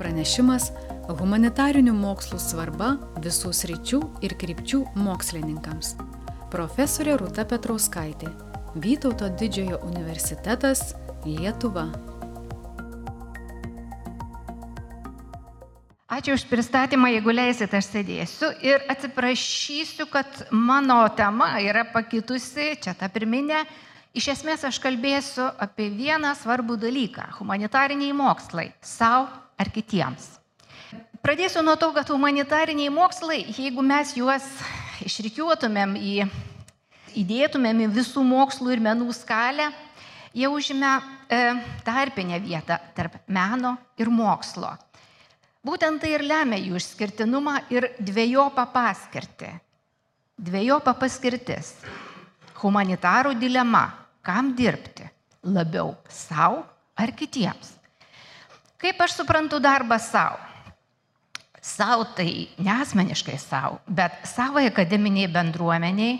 Pranešimas humanitarinių mokslų svarba visų sričių ir krypčių mokslininkams. Profesorė Rūta Petrauskaitė, Vytauto didžiojo universitetas, Lietuva. Ačiū už pristatymą, jeigu leisit, aš sėdėsiu ir atsiprašysiu, kad mano tema yra pakitusi, čia ta pirminė. Iš esmės aš kalbėsiu apie vieną svarbų dalyką - humanitariniai mokslai - savo ar kitiems. Pradėsiu nuo to, kad humanitariniai mokslai, jeigu mes juos išrikiuotumėm į, įdėtumėm į visų mokslų ir menų skalę, jie užima e, tarpinę vietą tarp meno ir mokslo. Būtent tai ir lemia jų išskirtinumą ir dviejopą paskirtį. Dviejopa paskirtis. Humanitarų dilema. Kam dirbti? Labiau savo ar kitiems? Kaip aš suprantu darbą savo? Savo tai nesmeniškai savo, bet savai akademiniai bendruomeniai,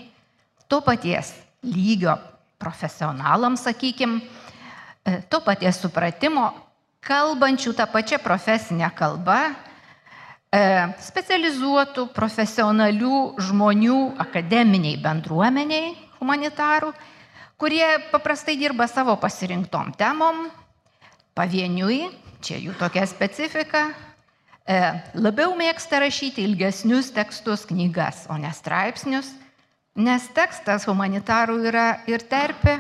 to paties lygio profesionalams, sakykime, to paties supratimo, kalbančių tą pačią profesinę kalbą, e, specializuotų profesionalių žmonių akademiniai bendruomeniai, humanitarų, kurie paprastai dirba savo pasirinktom temom, pavieniui čia jų tokia specifika, e, labiau mėgsta rašyti ilgesnius tekstus, knygas, o ne straipsnius, nes tekstas humanitarų yra ir terpė,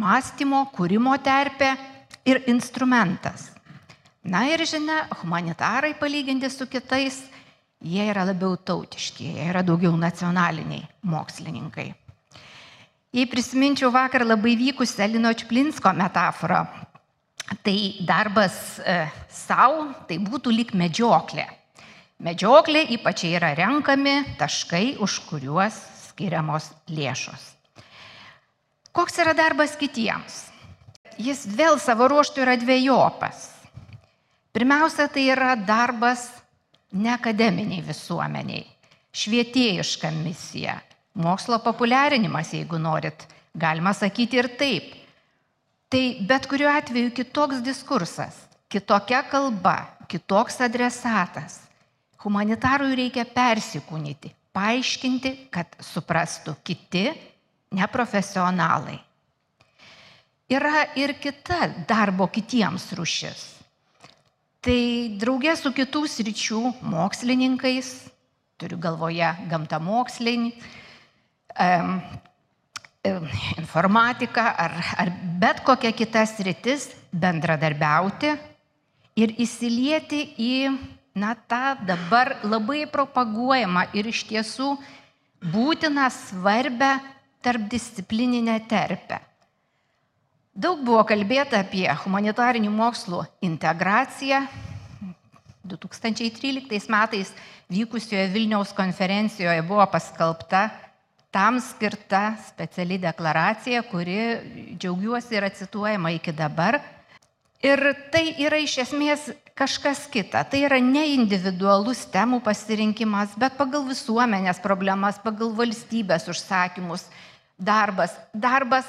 mąstymo, kūrimo terpė ir instrumentas. Na ir žinia, humanitarai palyginti su kitais, jie yra labiau tautiški, jie yra daugiau nacionaliniai mokslininkai. Jei prisiminčiau vakar labai vykusią Lino Čplinsko metaforą, tai darbas e, savo, tai būtų lik medžioklė. Medžioklė ypač yra renkami taškai, už kuriuos skiriamos lėšos. Koks yra darbas kitiems? Jis vėl savo ruoštų yra dviejopas. Pirmiausia, tai yra darbas ne akademiniai visuomeniai, švietėjiška misija, mokslo populiarinimas, jeigu norit, galima sakyti ir taip Tai bet kuriuo atveju kitoks diskursas, kitokia kalba, kitoks adresatas. Humanitarui reikia persikūnyti, paaiškinti, kad suprastų kiti neprofesionalai. Yra ir kita darbo kitiems rušis. Tai draugė su kitų sričių mokslininkais, turiu galvoje gamtamokslinį, informatika ar, ar bet kokia kita sritis bendradarbiauti ir įsilieti į, na, tą dabar labai propaguojamą ir iš tiesų būtiną svarbę tarpdisciplininę terpę. Daug buvo kalbėta apie humanitarinių mokslų integraciją. 2013 metais vykusioje Vilniaus konferencijoje buvo paskelbta tam skirta speciali deklaracija, kuri džiaugiuosi yra cituojama iki dabar. Ir tai yra iš esmės kažkas kita. Tai yra ne individualus temų pasirinkimas, bet pagal visuomenės problemas, pagal valstybės užsakymus darbas. Darbas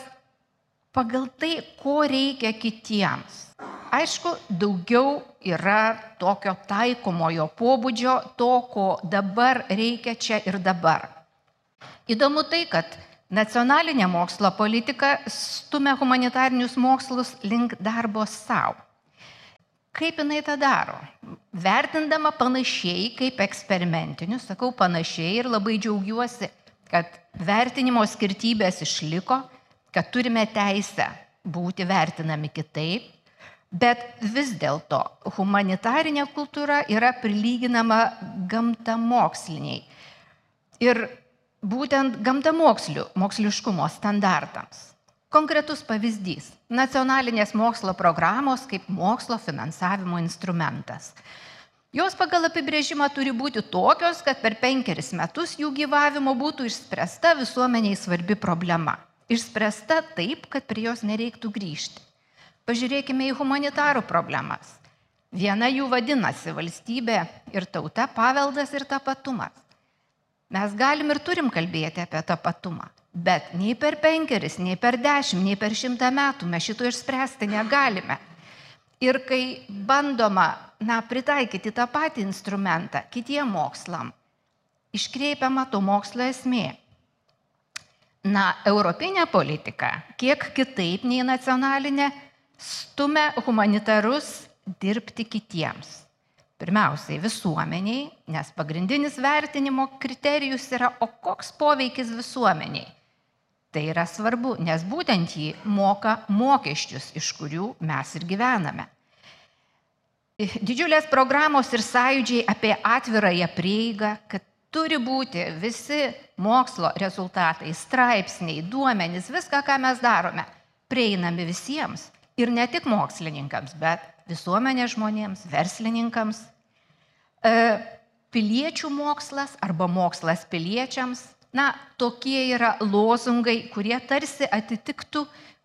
pagal tai, ko reikia kitiems. Aišku, daugiau yra tokio taikomojo pobūdžio, to, ko dabar reikia čia ir dabar. Įdomu tai, kad nacionalinė mokslo politika stumia humanitarinius mokslus link darbo savo. Kaip jinai tą daro? Vertindama panašiai kaip eksperimentinius, sakau panašiai ir labai džiaugiuosi, kad vertinimo skirtybės išliko, kad turime teisę būti vertinami kitaip, bet vis dėlto humanitarinė kultūra yra prilyginama gamtamoksliniai. Ir būtent gamtamokslių moksliškumo standartams. Konkretus pavyzdys - nacionalinės mokslo programos kaip mokslo finansavimo instrumentas. Jos pagal apibrėžimą turi būti tokios, kad per penkeris metus jų gyvavimo būtų išspręsta visuomeniai svarbi problema. Išspręsta taip, kad prie jos nereiktų grįžti. Pažiūrėkime į humanitarų problemas. Viena jų vadinasi valstybė ir tauta, paveldas ir tapatumas. Mes galim ir turim kalbėti apie tapatumą, bet nei per penkeris, nei per dešimt, nei per šimtą metų mes šito išspręsti negalime. Ir kai bandoma, na, pritaikyti tą patį instrumentą kitiem mokslam, iškreipiama to mokslo esmė. Na, europinė politika, kiek kitaip nei nacionalinė, stumia humanitarus dirbti kitiems. Pirmiausiai visuomeniai, nes pagrindinis vertinimo kriterijus yra, o koks poveikis visuomeniai. Tai yra svarbu, nes būtent jį moka mokesčius, iš kurių mes ir gyvename. Didžiulės programos ir sąjūdžiai apie atvirąją prieigą, kad turi būti visi mokslo rezultatai, straipsniai, duomenys, viską, ką mes darome, prieinami visiems. Ir ne tik mokslininkams, bet visuomenės žmonėms, verslininkams. E, piliečių mokslas arba mokslas piliečiams Na, tokie yra lozungai, kurie tarsi atitiktų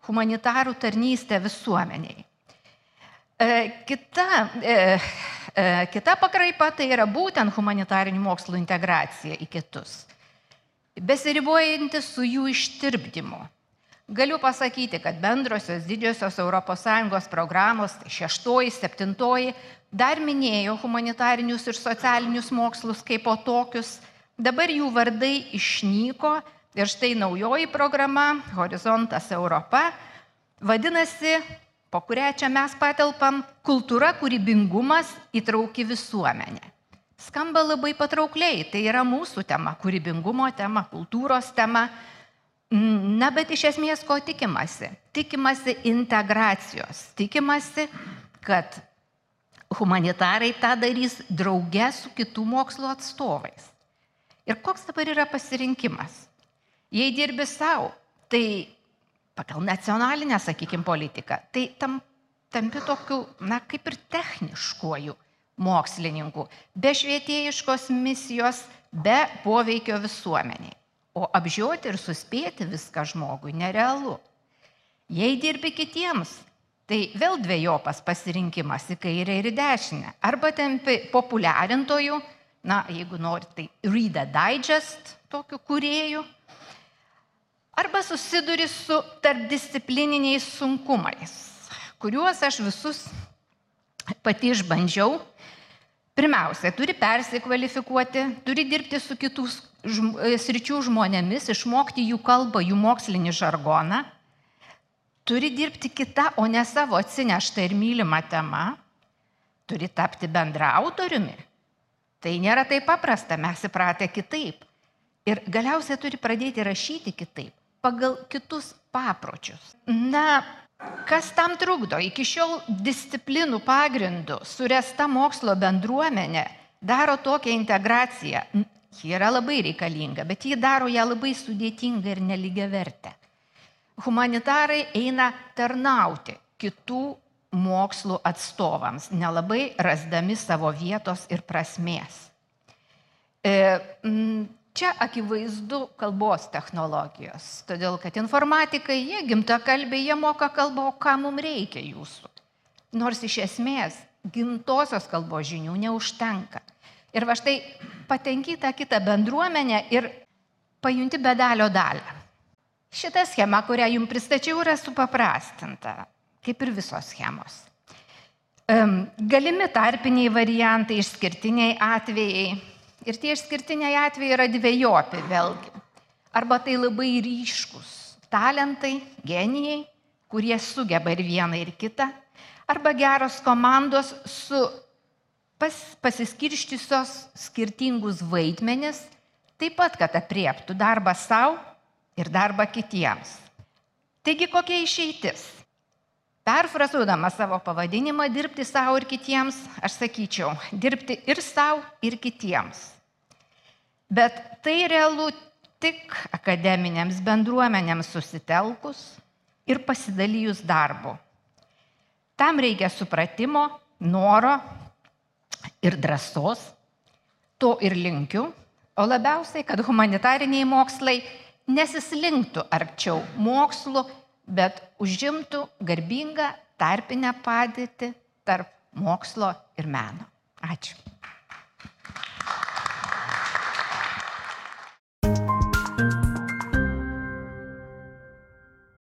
humanitarų tarnystę visuomeniai. E, kita, e, kita pakraipa tai yra būtent humanitarinių mokslų integracija į kitus, besiribojanti su jų ištirpdymu. Galiu pasakyti, kad bendrosios didžiosios ES programos, tai šeštoji, septintoji, dar minėjo humanitarinius ir socialinius mokslus kaip po tokius Dabar jų vardai išnyko ir štai naujoji programa Horizontas Europa vadinasi, po kurią čia mes patelpam, kultūra, kūrybingumas įtrauki visuomenę. Skamba labai patraukliai, tai yra mūsų tema, kūrybingumo tema, kultūros tema. Na, bet iš esmės ko tikimasi? Tikimasi integracijos, tikimasi, kad humanitarai tą darys drauge su kitų mokslo atstovais. Ir koks dabar yra pasirinkimas? Jei dirbi savo, tai pagal nacionalinę, sakykime, politiką, tai tam, tampi tokiu, na, kaip ir techniškuoju mokslininku, be švietėjiškos misijos, be poveikio visuomeniai. O apžiūrėti ir suspėti viską žmogui nerealu. Jei dirbi kitiems, tai vėl dviejopas pasirinkimas į kairę ir į dešinę. Arba tampi populiarintojų, na, jeigu nori, tai Reader Digest tokiu kuriejų, arba susiduri su tarpdisciplininiais sunkumais, kuriuos aš visus pati išbandžiau. Pirmiausia, turi persikvalifikuoti, turi dirbti su kitų sričių žmonėmis, išmokti jų kalbą, jų mokslinį žargoną, turi dirbti kita, o ne savo atsineštą ir mylimą temą, turi tapti bendra autoriumi, Tai nėra taip paprasta, mes įpratę kitaip. Ir galiausiai turi pradėti rašyti kitaip, pagal kitus papročius. Na, kas tam trukdo? Iki šiol disciplinų pagrindų suresta mokslo bendruomenė daro tokią integraciją. Ji yra labai reikalinga, bet ji daro ją labai sudėtingą ir neligia vertę. Humanitarai eina tarnauti kitų mokslų atstovams, nelabai rasdami savo vietos ir prasmės. E, čia akivaizdu kalbos technologijos, todėl kad informatikai, jie gimta kalbė, jie moka kalbą, o ką mums reikia jūsų. Nors iš esmės gimtosios kalbos žinių neužtenka. Ir va štai patenki tą kitą bendruomenę ir pajunti bedalio dalę. Šita schema, kurią jums pristačiau, yra supaprastinta kaip ir visos schemos. Galimi tarpiniai variantai, išskirtiniai atvejai. Ir tie išskirtiniai atvejai yra dviejopi vėlgi. Arba tai labai ryškus talentai, genijai, kurie sugeba ir vieną, ir kitą. Arba geros komandos su pas, pasiskirščiusios skirtingus vaidmenis, taip pat, kad apriektų darbą savo ir darbą kitiems. Taigi kokia išeitis? Perfrazuodama savo pavadinimą dirbti savo ir kitiems, aš sakyčiau, dirbti ir savo, ir kitiems. Bet tai realu tik akademinėms bendruomenėms susitelkus ir pasidalijus darbu. Tam reikia supratimo, noro ir drąsos, to ir linkiu, o labiausiai, kad humanitariniai mokslai nesislinktų arčiau mokslo bet užimtų garbingą tarpinę padėtį tarp mokslo ir meno. Ačiū.